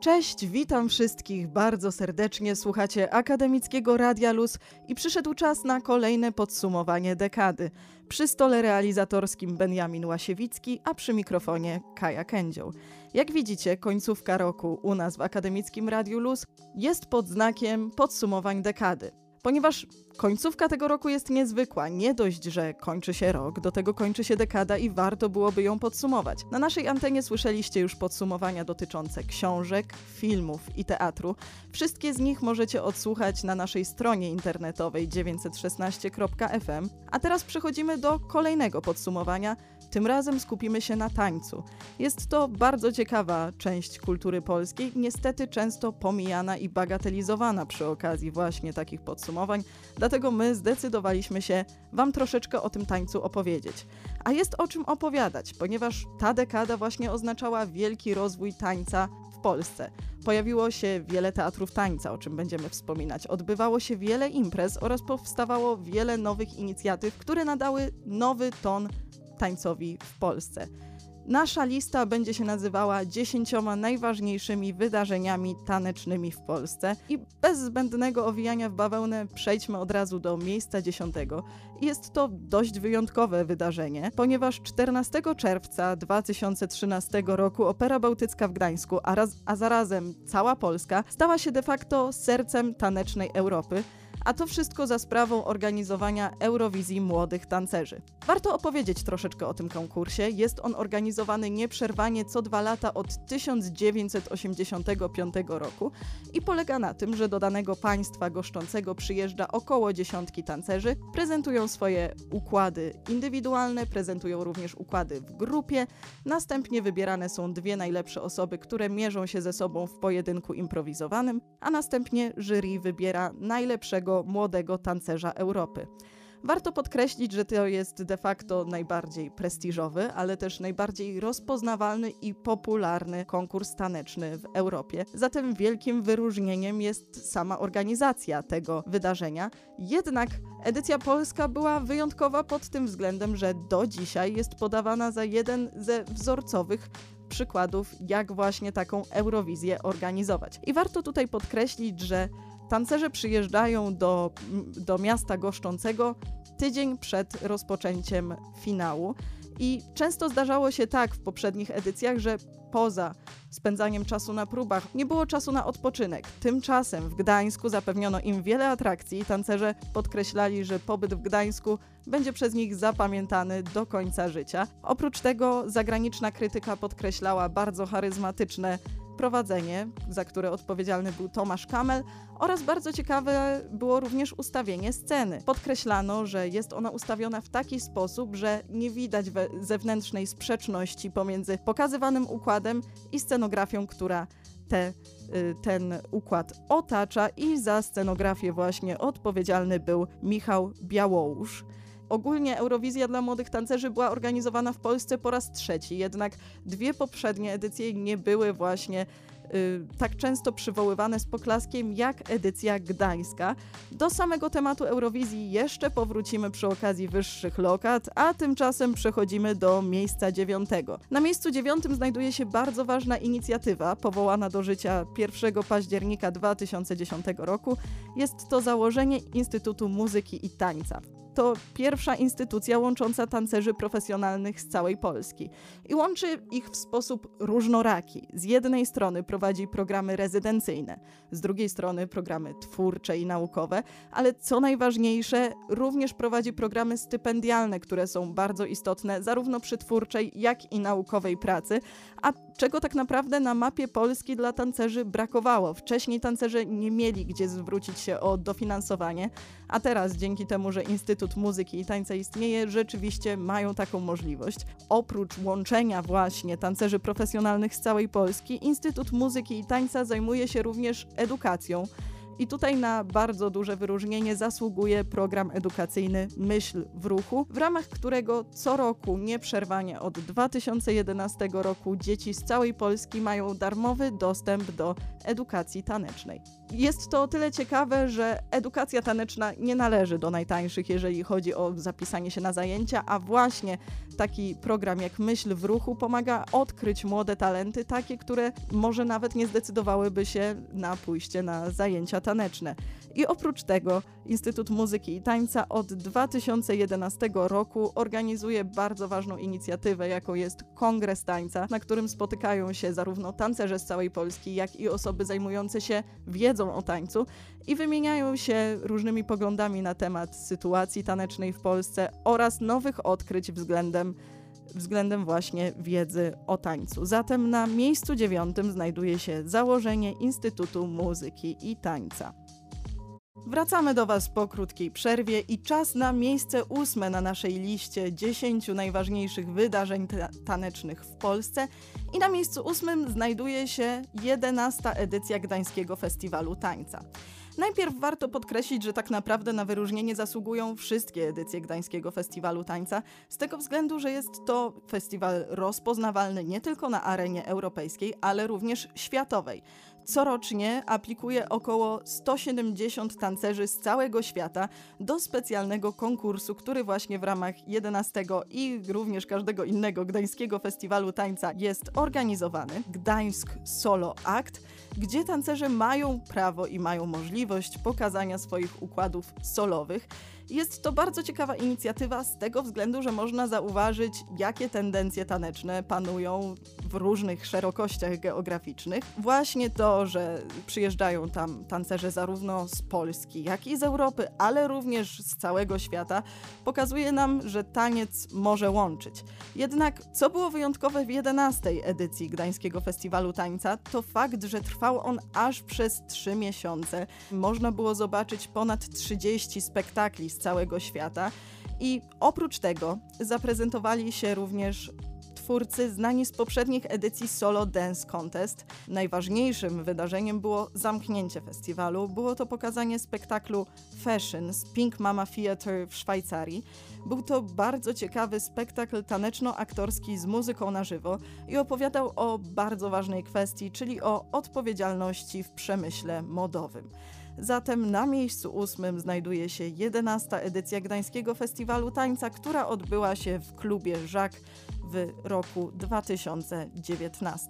Cześć, witam wszystkich bardzo serdecznie. Słuchacie Akademickiego Radia Luz i przyszedł czas na kolejne podsumowanie dekady. Przy stole realizatorskim Benjamin Łasiewicki, a przy mikrofonie Kaja Kędzioł. Jak widzicie, końcówka roku u nas w Akademickim Radiu Luz jest pod znakiem podsumowań dekady. Ponieważ końcówka tego roku jest niezwykła, nie dość, że kończy się rok, do tego kończy się dekada i warto byłoby ją podsumować. Na naszej antenie słyszeliście już podsumowania dotyczące książek, filmów i teatru. Wszystkie z nich możecie odsłuchać na naszej stronie internetowej 916.fm. A teraz przechodzimy do kolejnego podsumowania. Tym razem skupimy się na tańcu. Jest to bardzo ciekawa część kultury polskiej, niestety często pomijana i bagatelizowana przy okazji właśnie takich podsumowań, dlatego my zdecydowaliśmy się Wam troszeczkę o tym tańcu opowiedzieć. A jest o czym opowiadać, ponieważ ta dekada właśnie oznaczała wielki rozwój tańca w Polsce. Pojawiło się wiele teatrów tańca, o czym będziemy wspominać. Odbywało się wiele imprez oraz powstawało wiele nowych inicjatyw, które nadały nowy ton tańcowi w Polsce. Nasza lista będzie się nazywała dziesięcioma najważniejszymi wydarzeniami tanecznymi w Polsce i bez zbędnego owijania w bawełnę przejdźmy od razu do miejsca dziesiątego. Jest to dość wyjątkowe wydarzenie, ponieważ 14 czerwca 2013 roku Opera Bałtycka w Gdańsku, a, raz, a zarazem cała Polska, stała się de facto sercem tanecznej Europy a to wszystko za sprawą organizowania Eurowizji Młodych Tancerzy. Warto opowiedzieć troszeczkę o tym konkursie. Jest on organizowany nieprzerwanie co dwa lata od 1985 roku i polega na tym, że do danego państwa goszczącego przyjeżdża około dziesiątki tancerzy, prezentują swoje układy indywidualne, prezentują również układy w grupie, następnie wybierane są dwie najlepsze osoby, które mierzą się ze sobą w pojedynku improwizowanym, a następnie jury wybiera najlepszego młodego tancerza Europy. Warto podkreślić, że to jest de facto najbardziej prestiżowy, ale też najbardziej rozpoznawalny i popularny konkurs taneczny w Europie. Zatem wielkim wyróżnieniem jest sama organizacja tego wydarzenia. Jednak edycja polska była wyjątkowa pod tym względem, że do dzisiaj jest podawana za jeden ze wzorcowych przykładów, jak właśnie taką Eurowizję organizować. I warto tutaj podkreślić, że Tancerze przyjeżdżają do, do miasta goszczącego tydzień przed rozpoczęciem finału. I często zdarzało się tak w poprzednich edycjach, że poza spędzaniem czasu na próbach nie było czasu na odpoczynek. Tymczasem w Gdańsku zapewniono im wiele atrakcji i tancerze podkreślali, że pobyt w Gdańsku będzie przez nich zapamiętany do końca życia. Oprócz tego zagraniczna krytyka podkreślała bardzo charyzmatyczne prowadzenie, za które odpowiedzialny był Tomasz Kamel oraz bardzo ciekawe było również ustawienie sceny. Podkreślano, że jest ona ustawiona w taki sposób, że nie widać zewnętrznej sprzeczności pomiędzy pokazywanym układem i scenografią, która te, y, ten układ otacza i za scenografię właśnie odpowiedzialny był Michał Białołusz. Ogólnie Eurowizja dla młodych tancerzy była organizowana w Polsce po raz trzeci, jednak dwie poprzednie edycje nie były właśnie y, tak często przywoływane z poklaskiem jak edycja gdańska. Do samego tematu Eurowizji jeszcze powrócimy przy okazji wyższych lokat, a tymczasem przechodzimy do miejsca dziewiątego. Na miejscu dziewiątym znajduje się bardzo ważna inicjatywa powołana do życia 1 października 2010 roku. Jest to założenie Instytutu Muzyki i Tańca to pierwsza instytucja łącząca tancerzy profesjonalnych z całej Polski. I łączy ich w sposób różnoraki. Z jednej strony prowadzi programy rezydencyjne, z drugiej strony programy twórcze i naukowe, ale co najważniejsze, również prowadzi programy stypendialne, które są bardzo istotne zarówno przy twórczej, jak i naukowej pracy, a czego tak naprawdę na mapie Polski dla tancerzy brakowało. Wcześniej tancerze nie mieli gdzie zwrócić się o dofinansowanie, a teraz dzięki temu, że Instytut Muzyki i Tańca istnieje, rzeczywiście mają taką możliwość. Oprócz łączenia właśnie tancerzy profesjonalnych z całej Polski, Instytut Muzyki i Tańca zajmuje się również edukacją I tutaj na bardzo duże wyróżnienie zasługuje program edukacyjny Myśl w Ruchu, w ramach którego co roku nieprzerwanie od 2011 roku dzieci z całej Polski mają darmowy dostęp do edukacji tanecznej. Jest to o tyle ciekawe, że edukacja taneczna nie należy do najtańszych, jeżeli chodzi o zapisanie się na zajęcia, a właśnie taki program jak Myśl w Ruchu pomaga odkryć młode talenty, takie, które może nawet nie zdecydowałyby się na pójście na zajęcia taneczne. I oprócz tego Instytut Muzyki i Tańca od 2011 roku organizuje bardzo ważną inicjatywę, jaką jest Kongres Tańca, na którym spotykają się zarówno tancerze z całej Polski, jak i osoby zajmujące się wiedzą o tańcu i wymieniają się różnymi poglądami na temat sytuacji tanecznej w Polsce oraz nowych odkryć względem względem właśnie wiedzy o tańcu. Zatem na miejscu dziewiątym znajduje się założenie Instytutu Muzyki i Tańca. Wracamy do Was po krótkiej przerwie i czas na miejsce ósme na naszej liście 10 najważniejszych wydarzeń tanecznych w Polsce. I na miejscu ósmym znajduje się 11. edycja Gdańskiego Festiwalu Tańca. Najpierw warto podkreślić, że tak naprawdę na wyróżnienie zasługują wszystkie edycje Gdańskiego Festiwalu Tańca, z tego względu, że jest to festiwal rozpoznawalny nie tylko na arenie europejskiej, ale również światowej. Corocznie aplikuje około 170 tancerzy z całego świata do specjalnego konkursu, który właśnie w ramach 11 i również każdego innego Gdańskiego Festiwalu Tańca jest organizowany. Gdańsk Solo Act, gdzie tancerze mają prawo i mają możliwość pokazania swoich układów solowych. Jest to bardzo ciekawa inicjatywa z tego względu, że można zauważyć, jakie tendencje taneczne panują w różnych szerokościach geograficznych. Właśnie to, że przyjeżdżają tam tancerze zarówno z Polski, jak i z Europy, ale również z całego świata, pokazuje nam, że taniec może łączyć. Jednak co było wyjątkowe w 11 edycji Gdańskiego Festiwalu Tańca, to fakt, że trwał on aż przez 3 miesiące. Można było zobaczyć ponad 30 spektakli z całego świata. I oprócz tego zaprezentowali się również twórcy znani z poprzednich edycji Solo Dance Contest. Najważniejszym wydarzeniem było zamknięcie festiwalu. Było to pokazanie spektaklu Fashion z Pink Mama Theatre w Szwajcarii. Był to bardzo ciekawy spektakl taneczno-aktorski z muzyką na żywo i opowiadał o bardzo ważnej kwestii, czyli o odpowiedzialności w przemyśle modowym. Zatem na miejscu ósmym znajduje się 11. edycja Gdańskiego Festiwalu Tańca, która odbyła się w klubie Żak w roku 2019.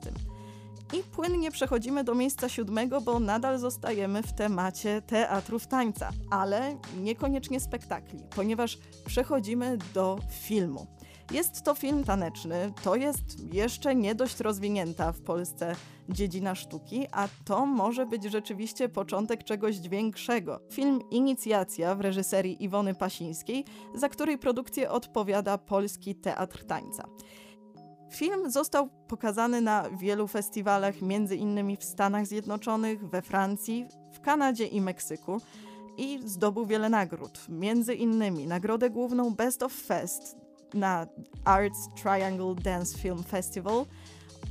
I płynnie przechodzimy do miejsca siódmego, bo nadal zostajemy w temacie teatrów tańca, ale niekoniecznie spektakli, ponieważ przechodzimy do filmu. Jest to film taneczny, to jest jeszcze nie dość rozwinięta w Polsce dziedzina sztuki, a to może być rzeczywiście początek czegoś większego. Film Inicjacja w reżyserii Iwony Pasińskiej, za której produkcję odpowiada Polski Teatr Tańca. Film został pokazany na wielu festiwalach, między innymi w Stanach Zjednoczonych, we Francji, w Kanadzie i Meksyku i zdobył wiele nagród, między innymi nagrodę główną Best of Fest na Arts Triangle Dance Film Festival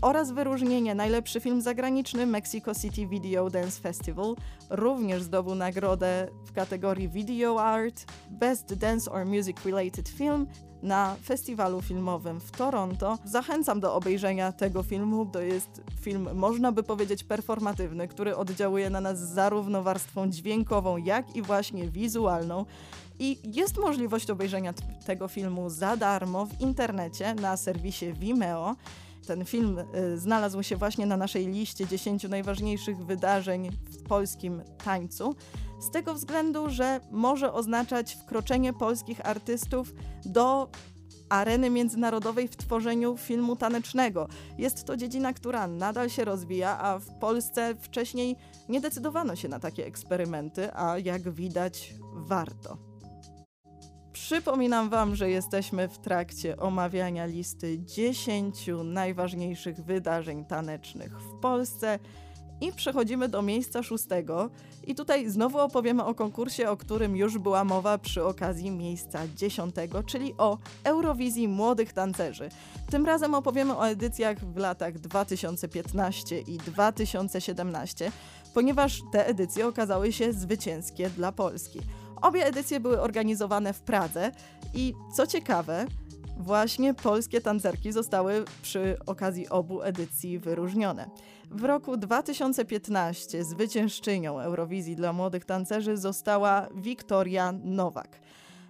oraz wyróżnienie najlepszy film zagraniczny Mexico City Video Dance Festival. Również zdobył nagrodę w kategorii Video Art Best Dance or Music Related Film na festiwalu filmowym w Toronto. Zachęcam do obejrzenia tego filmu. To jest film, można by powiedzieć, performatywny, który oddziałuje na nas zarówno warstwą dźwiękową, jak i właśnie wizualną. I jest możliwość obejrzenia tego filmu za darmo w internecie na serwisie Vimeo. Ten film y, znalazł się właśnie na naszej liście 10 najważniejszych wydarzeń w polskim tańcu. Z tego względu, że może oznaczać wkroczenie polskich artystów do areny międzynarodowej w tworzeniu filmu tanecznego. Jest to dziedzina, która nadal się rozwija, a w Polsce wcześniej nie decydowano się na takie eksperymenty, a jak widać, warto. Przypominam Wam, że jesteśmy w trakcie omawiania listy 10 najważniejszych wydarzeń tanecznych w Polsce I przechodzimy do miejsca szóstego. I tutaj znowu opowiemy o konkursie, o którym już była mowa przy okazji miejsca dziesiątego, czyli o Eurowizji Młodych Tancerzy. Tym razem opowiemy o edycjach w latach 2015 i 2017, ponieważ te edycje okazały się zwycięskie dla Polski. Obie edycje były organizowane w Pradze i co ciekawe, właśnie polskie tancerki zostały przy okazji obu edycji wyróżnione. W roku 2015 zwyciężczynią Eurowizji dla młodych tancerzy została Wiktoria Nowak.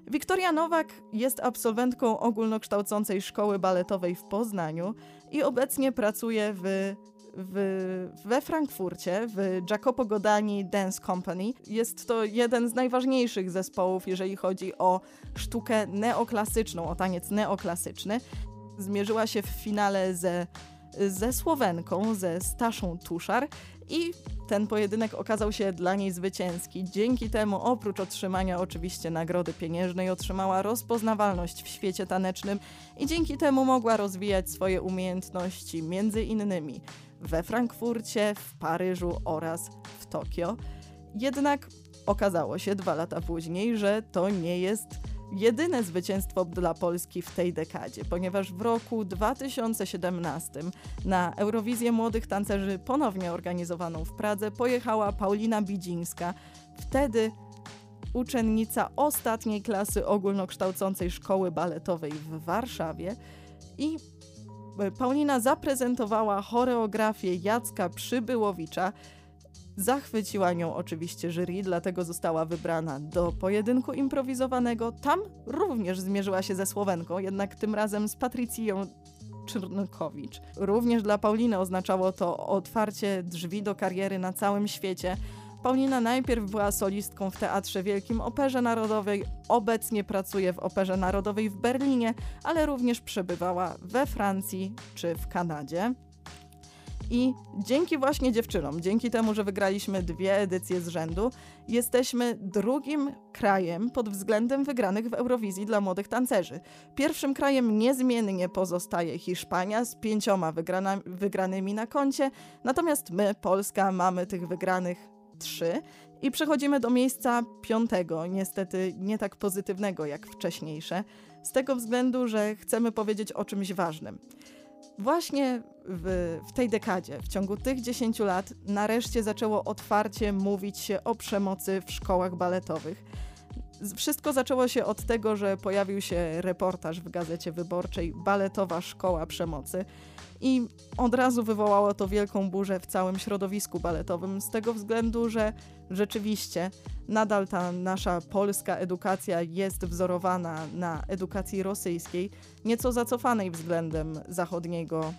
Wiktoria Nowak jest absolwentką ogólnokształcącej szkoły baletowej w Poznaniu i obecnie pracuje w w, we Frankfurcie, w Jacopo Godani Dance Company. Jest to jeden z najważniejszych zespołów, jeżeli chodzi o sztukę neoklasyczną, o taniec neoklasyczny. Zmierzyła się w finale ze, ze Słowenką, ze Staszą Tuszar i ten pojedynek okazał się dla niej zwycięski. Dzięki temu, oprócz otrzymania oczywiście nagrody pieniężnej, otrzymała rozpoznawalność w świecie tanecznym i dzięki temu mogła rozwijać swoje umiejętności, między innymi we Frankfurcie, w Paryżu oraz w Tokio. Jednak okazało się dwa lata później, że to nie jest jedyne zwycięstwo dla Polski w tej dekadzie, ponieważ w roku 2017 na Eurowizję Młodych Tancerzy, ponownie organizowaną w Pradze, pojechała Paulina Bidzińska. Wtedy uczennica ostatniej klasy ogólnokształcącej szkoły baletowej w Warszawie i Paulina zaprezentowała choreografię Jacka Przybyłowicza. Zachwyciła nią oczywiście jury, dlatego została wybrana do pojedynku improwizowanego. Tam również zmierzyła się ze Słowenką, jednak tym razem z Patrycją Czyrnkowicz. Również dla Pauliny oznaczało to otwarcie drzwi do kariery na całym świecie. Paulina najpierw była solistką w Teatrze Wielkim Operze Narodowej, obecnie pracuje w Operze Narodowej w Berlinie, ale również przebywała we Francji czy w Kanadzie. I dzięki właśnie dziewczynom, dzięki temu, że wygraliśmy dwie edycje z rzędu, jesteśmy drugim krajem pod względem wygranych w Eurowizji dla młodych tancerzy. Pierwszym krajem niezmiennie pozostaje Hiszpania z pięcioma wygrana, wygranymi na koncie, natomiast my, Polska, mamy tych wygranych 3 i przechodzimy do miejsca piątego, niestety nie tak pozytywnego jak wcześniejsze, z tego względu, że chcemy powiedzieć o czymś ważnym. Właśnie w, w, tej dekadzie, w ciągu tych 10 lat, nareszcie zaczęło otwarcie mówić się o przemocy w szkołach baletowych. Wszystko zaczęło się od tego, że pojawił się reportaż w gazecie wyborczej Baletowa Szkoła Przemocy, i od razu wywołało to wielką burzę w całym środowisku baletowym, z tego względu, że rzeczywiście nadal ta nasza polska edukacja jest wzorowana na edukacji rosyjskiej, nieco zacofanej względem zachodniego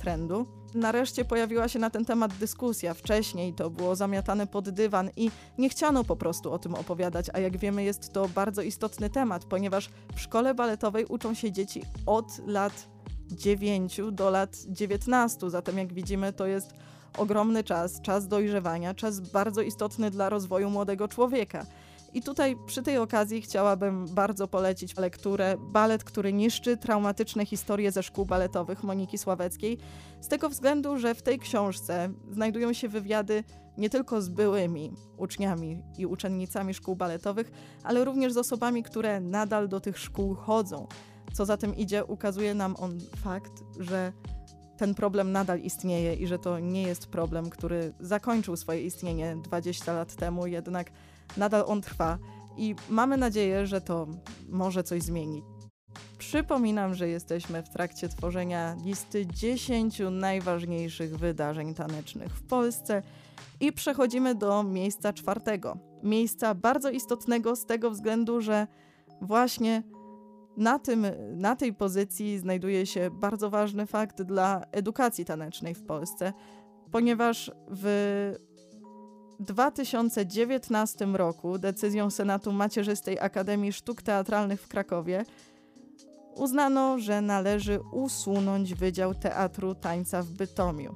trendu. Nareszcie pojawiła się na ten temat dyskusja. Wcześniej to było zamiatane pod dywan i nie chciano po prostu o tym opowiadać, a jak wiemy, jest to bardzo istotny temat, ponieważ w szkole baletowej uczą się dzieci od lat 9 do lat 19. Zatem, jak widzimy, to jest ogromny czas, czas dojrzewania, czas bardzo istotny dla rozwoju młodego człowieka. I tutaj przy tej okazji chciałabym bardzo polecić lekturę Balet, który niszczy traumatyczne historie ze szkół baletowych Moniki Sławeckiej, z tego względu, że w tej książce znajdują się wywiady nie tylko z byłymi uczniami i uczennicami szkół baletowych, ale również z osobami, które nadal do tych szkół chodzą. Co za tym idzie, ukazuje nam on fakt, że ten problem nadal istnieje i że to nie jest problem, który zakończył swoje istnienie 20 lat temu, jednak nadal on trwa i mamy nadzieję, że to może coś zmienić. Przypominam, że jesteśmy w trakcie tworzenia listy 10 najważniejszych wydarzeń tanecznych w Polsce i przechodzimy do miejsca czwartego. Miejsca bardzo istotnego z tego względu, że właśnie na, tym, na tej pozycji znajduje się bardzo ważny fakt dla edukacji tanecznej w Polsce, ponieważ w 2019 roku decyzją Senatu Macierzystej Akademii Sztuk Teatralnych w Krakowie uznano, że należy usunąć Wydział Teatru Tańca w Bytomiu.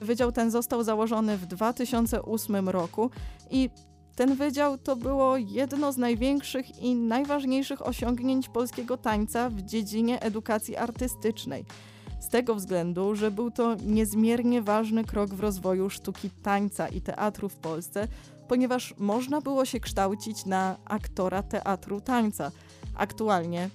Wydział ten został założony w 2008 roku i ten wydział to było jedno z największych i najważniejszych osiągnięć polskiego tańca w dziedzinie edukacji artystycznej. Z tego względu, że był to niezmiernie ważny krok w rozwoju sztuki tańca i teatru w Polsce, ponieważ można było się kształcić na aktora teatru tańca. Aktualnie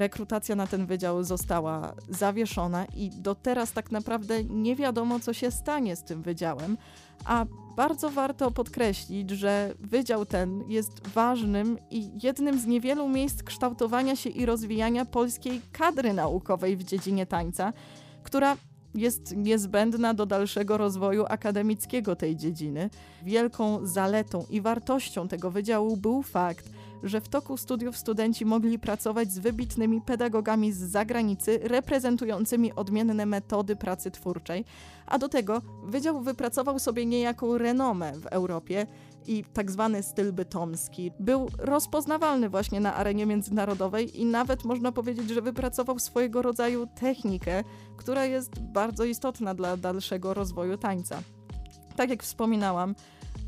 rekrutacja na ten wydział została zawieszona i do teraz tak naprawdę nie wiadomo, co się stanie z tym wydziałem. A bardzo warto podkreślić, że wydział ten jest ważnym i jednym z niewielu miejsc kształtowania się i rozwijania polskiej kadry naukowej w dziedzinie tańca, która jest niezbędna do dalszego rozwoju akademickiego tej dziedziny. Wielką zaletą i wartością tego wydziału był fakt, że w toku studiów studenci mogli pracować z wybitnymi pedagogami z zagranicy, reprezentującymi odmienne metody pracy twórczej, a do tego wydział wypracował sobie niejaką renomę w Europie i tak zwany styl bytomski był rozpoznawalny właśnie na arenie międzynarodowej i nawet można powiedzieć, że wypracował swojego rodzaju technikę, która jest bardzo istotna dla dalszego rozwoju tańca. Tak jak wspominałam,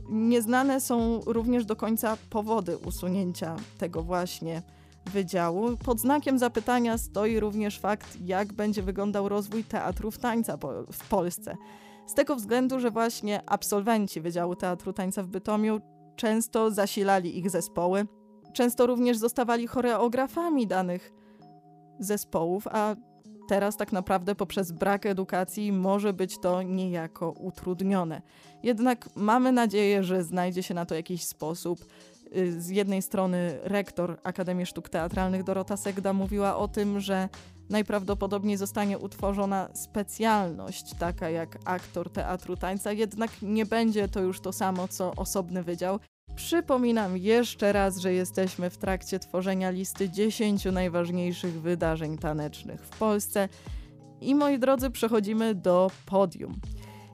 Nieznane są również do końca powody usunięcia tego właśnie wydziału. Pod znakiem zapytania stoi również fakt, jak będzie wyglądał rozwój teatrów tańca w Polsce. Z tego względu, że właśnie absolwenci Wydziału Teatru Tańca w Bytomiu często zasilali ich zespoły, często również zostawali choreografami danych zespołów, a teraz tak naprawdę poprzez brak edukacji może być to niejako utrudnione. Jednak mamy nadzieję, że znajdzie się na to jakiś sposób. Y, z jednej strony rektor Akademii Sztuk Teatralnych Dorota Segda mówiła o tym, że najprawdopodobniej zostanie utworzona specjalność, taka jak aktor teatru tańca, jednak nie będzie to już to samo co osobny wydział. Przypominam jeszcze raz, że jesteśmy w trakcie tworzenia listy 10 najważniejszych wydarzeń tanecznych w Polsce. I moi drodzy, przechodzimy do podium.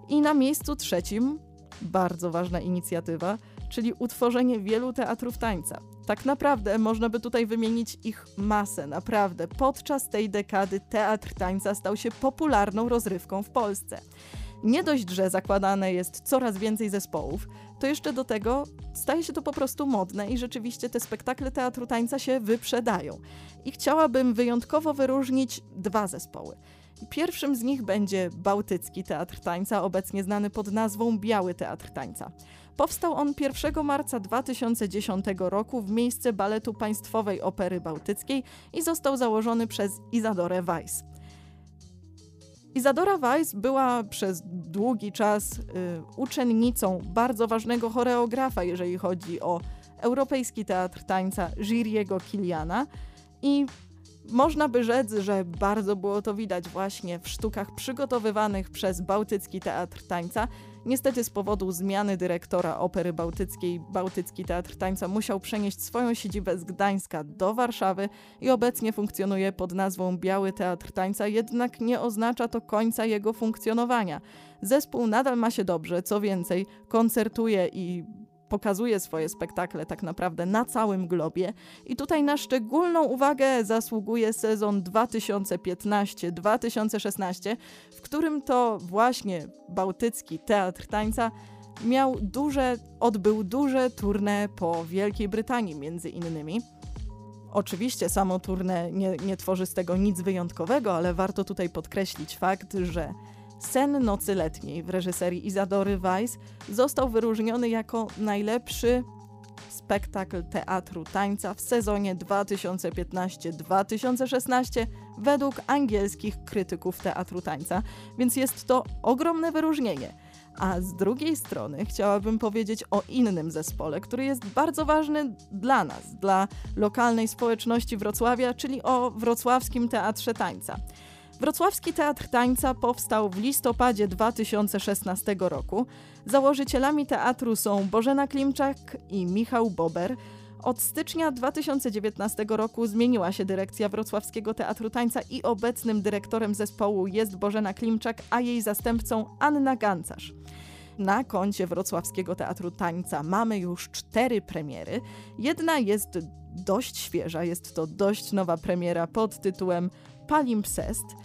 I na miejscu trzecim, bardzo ważna inicjatywa, czyli utworzenie wielu teatrów tańca. Tak naprawdę można by tutaj wymienić ich masę, naprawdę. Podczas tej dekady teatr tańca stał się popularną rozrywką w Polsce. Nie dość, że zakładane jest coraz więcej zespołów, to jeszcze do tego staje się to po prostu modne i rzeczywiście te spektakle teatru tańca się wyprzedają. I chciałabym wyjątkowo wyróżnić dwa zespoły. Pierwszym z nich będzie Bałtycki Teatr Tańca, obecnie znany pod nazwą Biały Teatr Tańca. Powstał on 1 marca 2010 roku w miejsce baletu Państwowej Opery Bałtyckiej i został założony przez Izadorę Weiss. Izadora Weiss była przez długi czas y, uczennicą bardzo ważnego choreografa, jeżeli chodzi o Europejski Teatr Tańca Giriego Kiliana i można by rzec, że bardzo było to widać właśnie w sztukach przygotowywanych przez Bałtycki Teatr Tańca. Niestety z powodu zmiany dyrektora Opery Bałtyckiej, Bałtycki Teatr Tańca musiał przenieść swoją siedzibę z Gdańska do Warszawy i obecnie funkcjonuje pod nazwą Biały Teatr Tańca, jednak nie oznacza to końca jego funkcjonowania. Zespół nadal ma się dobrze, co więcej, koncertuje i pokazuje swoje spektakle tak naprawdę na całym globie. I tutaj na szczególną uwagę zasługuje sezon 2015-2016, w którym to właśnie Bałtycki Teatr Tańca miał duże, odbył duże tournée po Wielkiej Brytanii między innymi. Oczywiście samo tournée nie, nie tworzy z tego nic wyjątkowego, ale warto tutaj podkreślić fakt, że Sen Nocy Letniej w reżyserii Izadory Weiss został wyróżniony jako najlepszy spektakl teatru tańca w sezonie 2015-2016 według angielskich krytyków teatru tańca, więc jest to ogromne wyróżnienie. A z drugiej strony chciałabym powiedzieć o innym zespole, który jest bardzo ważny dla nas, dla lokalnej społeczności Wrocławia, czyli o Wrocławskim Teatrze Tańca. Wrocławski Teatr Tańca powstał w listopadzie 2016 roku. Założycielami teatru są Bożena Klimczak i Michał Bober. Od stycznia 2019 roku zmieniła się dyrekcja Wrocławskiego Teatru Tańca i obecnym dyrektorem zespołu jest Bożena Klimczak, a jej zastępcą Anna Gancarz. Na koncie Wrocławskiego Teatru Tańca mamy już cztery premiery. Jedna jest dość świeża, jest to dość nowa premiera pod tytułem Palimpsest –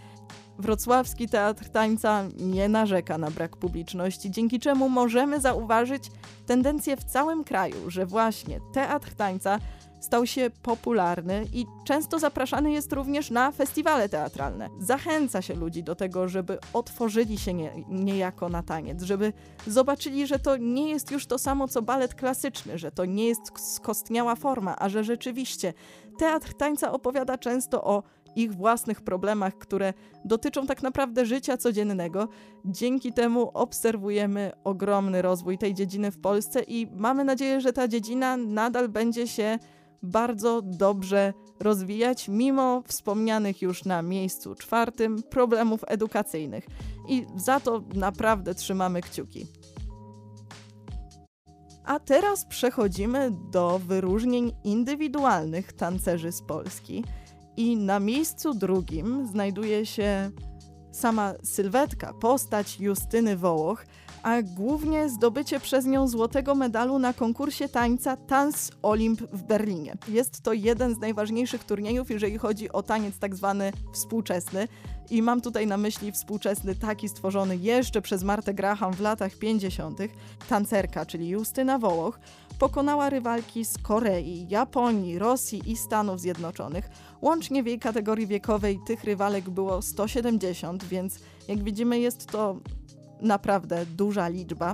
Wrocławski Teatr Tańca nie narzeka na brak publiczności, dzięki czemu możemy zauważyć tendencję w całym kraju, że właśnie Teatr Tańca stał się popularny i często zapraszany jest również na festiwale teatralne. Zachęca się ludzi do tego, żeby otworzyli się nie, niejako na taniec, żeby zobaczyli, że to nie jest już to samo co balet klasyczny, że to nie jest skostniała forma, a że rzeczywiście teatr tańca opowiada często o ich własnych problemach, które dotyczą tak naprawdę życia codziennego. Dzięki temu obserwujemy ogromny rozwój tej dziedziny w Polsce i mamy nadzieję, że ta dziedzina nadal będzie się bardzo dobrze rozwijać, mimo wspomnianych już na miejscu czwartym problemów edukacyjnych. I za to naprawdę trzymamy kciuki. A teraz przechodzimy do wyróżnień indywidualnych tancerzy z Polski. I na miejscu drugim znajduje się sama sylwetka, postać Justyny Wołoch, a głównie zdobycie przez nią złotego medalu na konkursie tańca Tanz Olimp w Berlinie. Jest to jeden z najważniejszych turniejów, jeżeli chodzi o taniec tak zwany współczesny. I mam tutaj na myśli współczesny taki stworzony jeszcze przez Martę Graham w latach 50. Tancerka, czyli Justyna Wołoch, pokonała rywalki z Korei, Japonii, Rosji i Stanów Zjednoczonych. Łącznie w jej kategorii wiekowej tych rywalek było 170, więc jak widzimy jest to naprawdę duża liczba.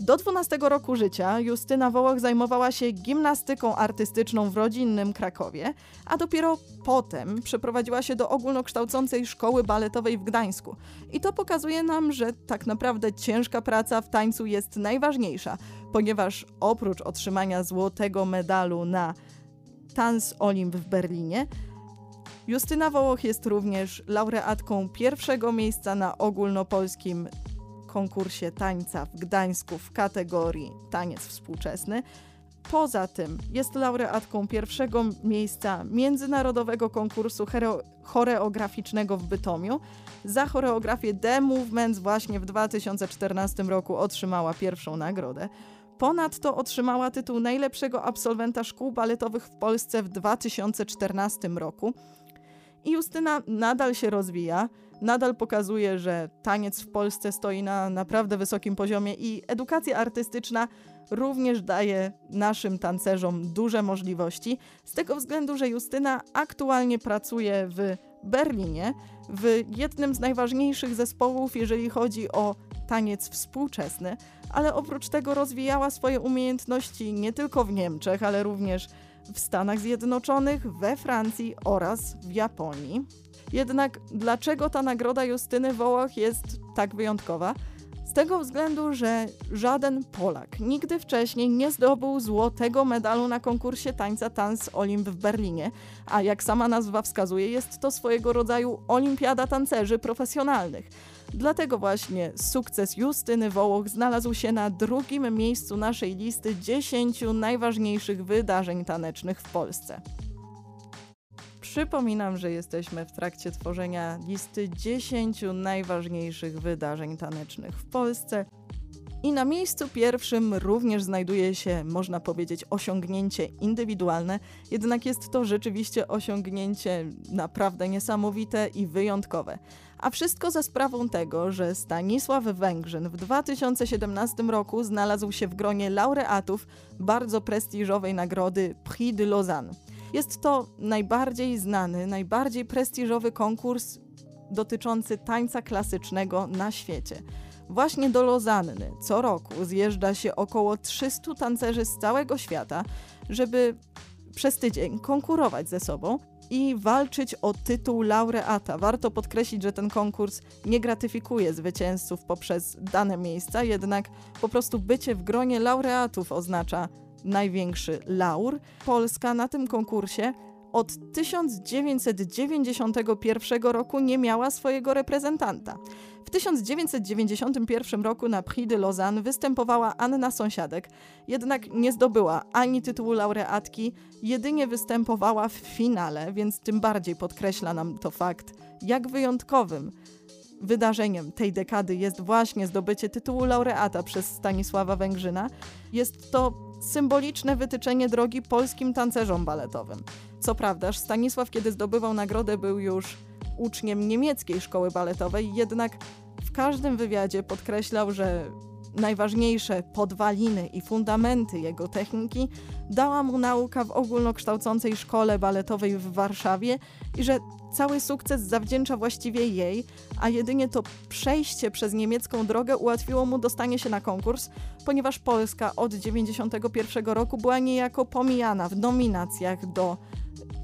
Do 12 roku życia Justyna Wołoch zajmowała się gimnastyką artystyczną w rodzinnym Krakowie, a dopiero potem przeprowadziła się do ogólnokształcącej szkoły baletowej w Gdańsku. I to pokazuje nam, że tak naprawdę ciężka praca w tańcu jest najważniejsza, ponieważ oprócz otrzymania złotego medalu na Tanz Olimp w Berlinie, Justyna Wołoch jest również laureatką pierwszego miejsca na ogólnopolskim konkursie tańca w Gdańsku w kategorii taniec współczesny. Poza tym jest laureatką pierwszego miejsca międzynarodowego konkursu choreograficznego w Bytomiu. Za choreografię The Movements właśnie w 2014 roku otrzymała pierwszą nagrodę. Ponadto otrzymała tytuł najlepszego absolwenta szkół baletowych w Polsce w 2014 roku. I Justyna nadal się rozwija nadal pokazuje, że taniec w Polsce stoi na naprawdę wysokim poziomie i edukacja artystyczna również daje naszym tancerzom duże możliwości, z tego względu, że Justyna aktualnie pracuje w Berlinie, w jednym z najważniejszych zespołów, jeżeli chodzi o taniec współczesny, ale oprócz tego rozwijała swoje umiejętności nie tylko w Niemczech, ale również w Stanach Zjednoczonych, we Francji oraz w Japonii. Jednak dlaczego ta nagroda Justyny Wołoch jest tak wyjątkowa? Z tego względu, że żaden Polak nigdy wcześniej nie zdobył złotego medalu na konkursie tańca Tanz Olimp w Berlinie, a jak sama nazwa wskazuje, jest to swojego rodzaju olimpiada tancerzy profesjonalnych. Dlatego właśnie sukces Justyny Wołoch znalazł się na drugim miejscu naszej listy 10 najważniejszych wydarzeń tanecznych w Polsce. Przypominam, że jesteśmy w trakcie tworzenia listy 10 najważniejszych wydarzeń tanecznych w Polsce. I na miejscu pierwszym również znajduje się, można powiedzieć, osiągnięcie indywidualne, jednak jest to rzeczywiście osiągnięcie naprawdę niesamowite i wyjątkowe. A wszystko za sprawą tego, że Stanisław Węgrzyn w 2017 roku znalazł się w gronie laureatów bardzo prestiżowej nagrody Prix de Lausanne. Jest to najbardziej znany, najbardziej prestiżowy konkurs dotyczący tańca klasycznego na świecie. Właśnie do Lozanny co roku zjeżdża się około 300 tancerzy z całego świata, żeby przez tydzień konkurować ze sobą i walczyć o tytuł laureata. Warto podkreślić, że ten konkurs nie gratyfikuje zwycięzców poprzez dane miejsca, jednak po prostu bycie w gronie laureatów oznacza największy laur. Polska na tym konkursie od 1991 roku nie miała swojego reprezentanta. W 1991 roku na Prix de Lausanne występowała Anna Sąsiadek, jednak nie zdobyła ani tytułu laureatki, jedynie występowała w finale, więc tym bardziej podkreśla nam to fakt, jak wyjątkowym wydarzeniem tej dekady jest właśnie zdobycie tytułu laureata przez Stanisława Węgrzyna. Jest to symboliczne wytyczenie drogi polskim tancerzom baletowym. Co prawda, Stanisław, kiedy zdobywał nagrodę, był już uczniem niemieckiej szkoły baletowej, jednak w każdym wywiadzie podkreślał, że najważniejsze podwaliny i fundamenty jego techniki dała mu nauka w ogólnokształcącej szkole baletowej w Warszawie i że cały sukces zawdzięcza właściwie jej, a jedynie to przejście przez niemiecką drogę ułatwiło mu dostanie się na konkurs, ponieważ Polska od 1991 roku była niejako pomijana w nominacjach do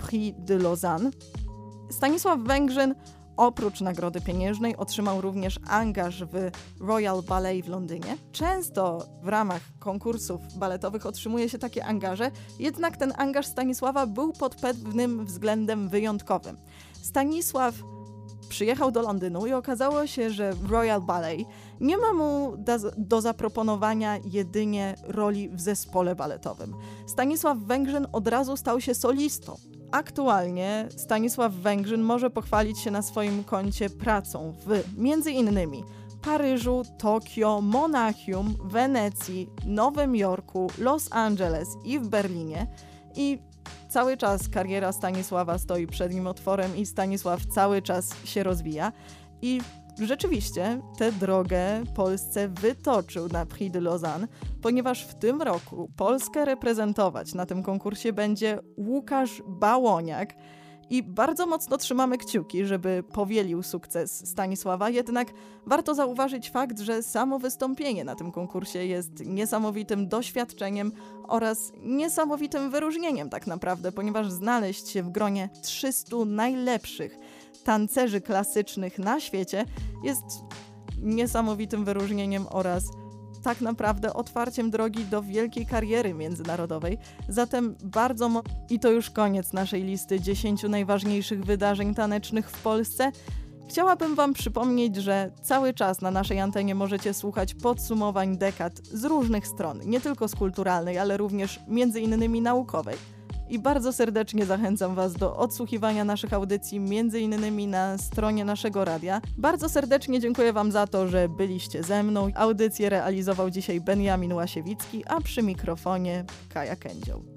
Prix de Lausanne. Stanisław Węgrzyn Oprócz nagrody pieniężnej otrzymał również angaż w Royal Ballet w Londynie. Często w ramach konkursów baletowych otrzymuje się takie angaże, jednak ten angaż Stanisława był pod pewnym względem wyjątkowym. Stanisław przyjechał do Londynu i okazało się, że Royal Ballet nie ma mu do, do zaproponowania jedynie roli w zespole baletowym. Stanisław Węgrzyn od razu stał się solistą. Aktualnie Stanisław Węgrzyn może pochwalić się na swoim koncie pracą w między innymi Paryżu, Tokio, Monachium, Wenecji, Nowym Jorku, Los Angeles i w Berlinie. I cały czas kariera Stanisława stoi przed nim otworem i Stanisław cały czas się rozwija. I Rzeczywiście tę drogę Polsce wytoczył na Prix de Lausanne, ponieważ w tym roku Polskę reprezentować na tym konkursie będzie Łukasz Bałoniak. I bardzo mocno trzymamy kciuki, żeby powielił sukces Stanisława, jednak warto zauważyć fakt, że samo wystąpienie na tym konkursie jest niesamowitym doświadczeniem oraz niesamowitym wyróżnieniem tak naprawdę, ponieważ znaleźć się w gronie 300 najlepszych tancerzy klasycznych na świecie jest niesamowitym wyróżnieniem oraz tak naprawdę otwarciem drogi do wielkiej kariery międzynarodowej. Zatem bardzo mo- i to już koniec naszej listy 10 najważniejszych wydarzeń tanecznych w Polsce. Chciałabym Wam przypomnieć, że cały czas na naszej antenie możecie słuchać podsumowań dekad z różnych stron, nie tylko z kulturalnej, ale również między innymi naukowej i bardzo serdecznie zachęcam Was do odsłuchiwania naszych audycji, między innymi na stronie naszego radia. Bardzo serdecznie dziękuję Wam za to, że byliście ze mną. Audycję realizował dzisiaj Benjamin Łasiewicki, a przy mikrofonie Kaja Kędzioł.